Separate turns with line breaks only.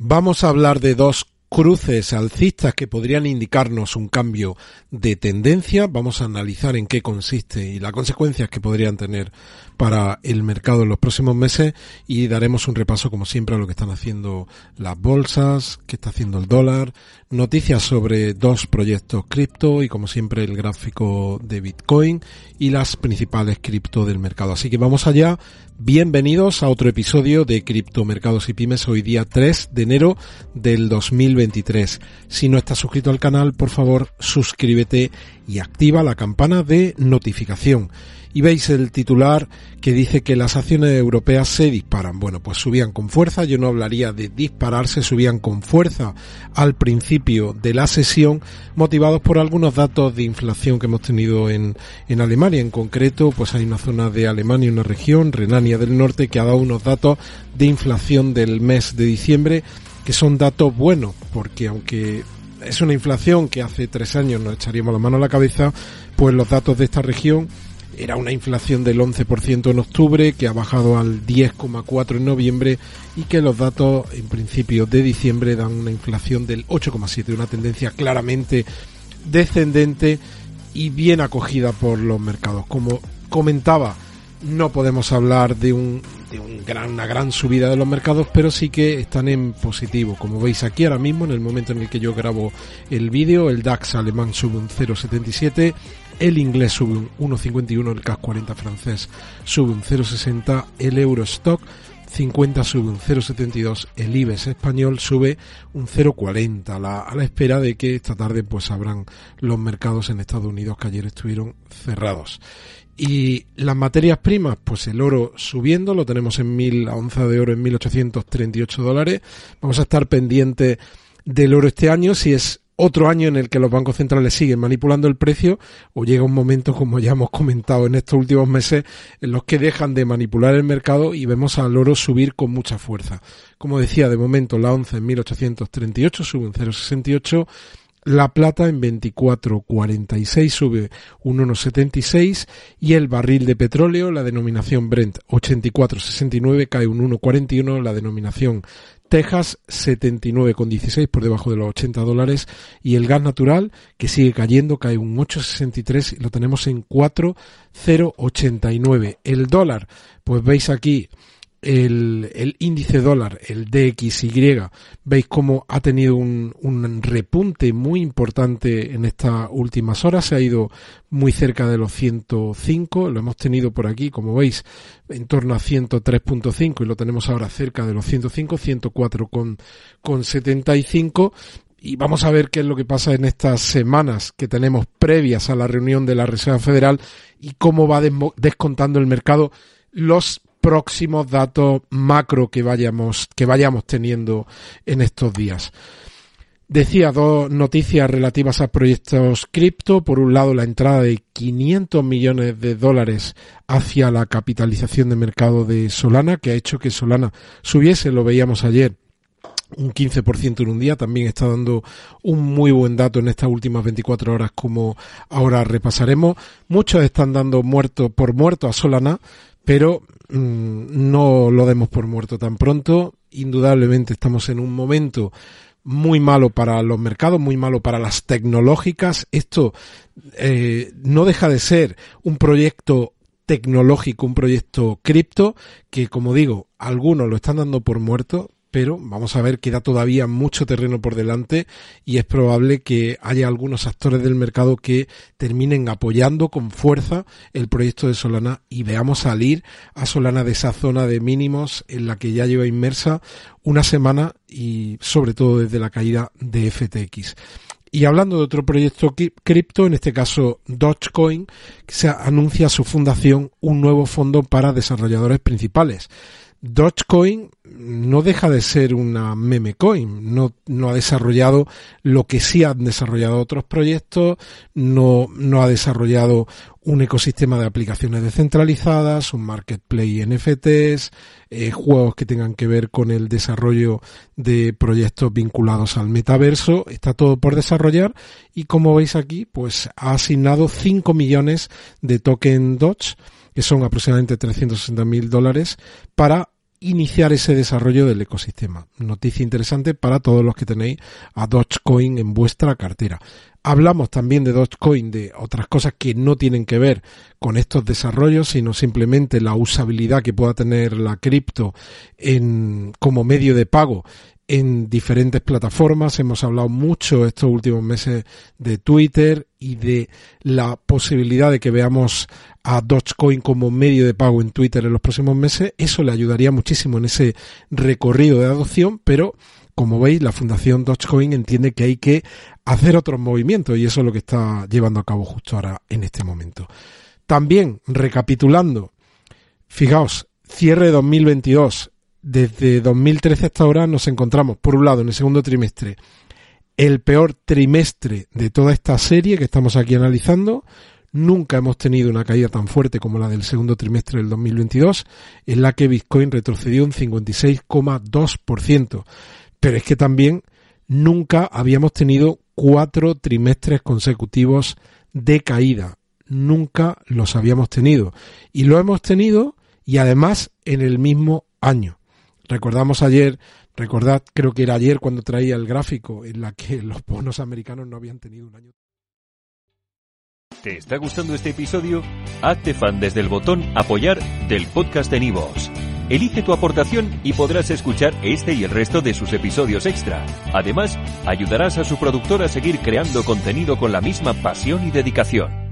Vamos a hablar de dos cruces alcistas que podrían indicarnos un cambio de tendencia. Vamos a analizar en qué consiste y las consecuencias que podrían tener para el mercado en los próximos meses y daremos un repaso como siempre a lo que están haciendo las bolsas, qué está haciendo el dólar, noticias sobre dos proyectos cripto y como siempre el gráfico de Bitcoin y las principales cripto del mercado. Así que vamos allá. Bienvenidos a otro episodio de Criptomercados y Pymes hoy día 3 de enero del 2023. Si no estás suscrito al canal, por favor, suscríbete y activa la campana de notificación y veis el titular que dice que las acciones europeas se disparan. Bueno, pues subían con fuerza, yo no hablaría de dispararse, subían con fuerza al principio de la sesión, motivados por algunos datos de inflación que hemos tenido en, en Alemania. En concreto, pues hay una zona de Alemania, una región, Renania del Norte, que ha dado unos datos de inflación del mes de diciembre que son datos buenos, porque aunque es una inflación que hace tres años nos echaríamos la mano a la cabeza, pues los datos de esta región era una inflación del 11% en octubre, que ha bajado al 10,4% en noviembre y que los datos en principio de diciembre dan una inflación del 8,7%, una tendencia claramente descendente y bien acogida por los mercados. Como comentaba, no podemos hablar de, un, de una gran subida de los mercados, pero sí que están en positivo. Como veis aquí ahora mismo, en el momento en el que yo grabo el vídeo, el DAX alemán sube un 0,77, el inglés sube un 1,51, el CAC 40 francés sube un 0,60, el Eurostock 50 sube un 0,72, el IBEX español sube un 0,40 a la, a la espera de que esta tarde pues abran los mercados en Estados Unidos que ayer estuvieron cerrados. Y las materias primas, pues el oro subiendo, lo tenemos en mil, la onza de oro en 1838 dólares. Vamos a estar pendientes del oro este año, si es otro año en el que los bancos centrales siguen manipulando el precio o llega un momento, como ya hemos comentado en estos últimos meses, en los que dejan de manipular el mercado y vemos al oro subir con mucha fuerza. Como decía, de momento la once en 1838 sube un 0,68 la plata en 24.46 sube un 1.76 y el barril de petróleo, la denominación Brent 84.69 cae un 1.41, la denominación Texas 79,16 por debajo de los 80 dólares y el gas natural que sigue cayendo cae un 8,63 y lo tenemos en 4,089. El dólar, pues veis aquí el, índice dólar, el DXY, veis cómo ha tenido un, un, repunte muy importante en estas últimas horas, se ha ido muy cerca de los 105, lo hemos tenido por aquí, como veis, en torno a 103.5 y lo tenemos ahora cerca de los 105, 104 con, con 75, y vamos a ver qué es lo que pasa en estas semanas que tenemos previas a la reunión de la Reserva Federal y cómo va descontando el mercado los próximos datos macro que vayamos, que vayamos teniendo en estos días. Decía dos noticias relativas a proyectos cripto. Por un lado, la entrada de 500 millones de dólares hacia la capitalización de mercado de Solana, que ha hecho que Solana subiese, lo veíamos ayer, un 15% en un día. También está dando un muy buen dato en estas últimas 24 horas, como ahora repasaremos. Muchos están dando muerto por muerto a Solana, pero mm, no lo demos por muerto tan pronto. Indudablemente estamos en un momento muy malo para los mercados, muy malo para las tecnológicas. Esto eh, no deja de ser un proyecto tecnológico, un proyecto cripto, que como digo, algunos lo están dando por muerto, pero vamos a ver, queda todavía mucho terreno por delante y es probable que haya algunos actores del mercado que terminen apoyando con fuerza el proyecto de Solana y veamos salir a Solana de esa zona de mínimos en la que ya lleva inmersa una semana y sobre todo desde la caída de FTX. Y hablando de otro proyecto cripto, en este caso Dogecoin, se anuncia su fundación un nuevo fondo para desarrolladores principales. Dogecoin no deja de ser una meme coin, no, ha desarrollado lo que sí han desarrollado otros proyectos, no, no ha desarrollado un ecosistema de aplicaciones descentralizadas, un marketplace NFTs, eh, juegos que tengan que ver con el desarrollo de proyectos vinculados al metaverso, está todo por desarrollar y como veis aquí, pues ha asignado 5 millones de token Doge que son aproximadamente 360 mil dólares, para iniciar ese desarrollo del ecosistema. Noticia interesante para todos los que tenéis a Dogecoin en vuestra cartera. Hablamos también de Dogecoin, de otras cosas que no tienen que ver con estos desarrollos, sino simplemente la usabilidad que pueda tener la cripto en, como medio de pago en diferentes plataformas. Hemos hablado mucho estos últimos meses de Twitter y de la posibilidad de que veamos a Dogecoin como medio de pago en Twitter en los próximos meses. Eso le ayudaría muchísimo en ese recorrido de adopción, pero como veis, la Fundación Dogecoin entiende que hay que hacer otros movimientos y eso es lo que está llevando a cabo justo ahora en este momento. También, recapitulando, fijaos, cierre 2022, desde 2013 hasta ahora nos encontramos, por un lado, en el segundo trimestre, el peor trimestre de toda esta serie que estamos aquí analizando. Nunca hemos tenido una caída tan fuerte como la del segundo trimestre del 2022, en la que Bitcoin retrocedió un 56,2%. Pero es que también nunca habíamos tenido cuatro trimestres consecutivos de caída. Nunca los habíamos tenido. Y lo hemos tenido y además en el mismo año. Recordamos ayer, recordad, creo que era ayer cuando traía el gráfico en la que los bonos americanos no habían tenido un año.
¿Te está gustando este episodio? Hazte fan desde el botón apoyar del podcast de Nivos. Elige tu aportación y podrás escuchar este y el resto de sus episodios extra. Además, ayudarás a su productor a seguir creando contenido con la misma pasión y dedicación.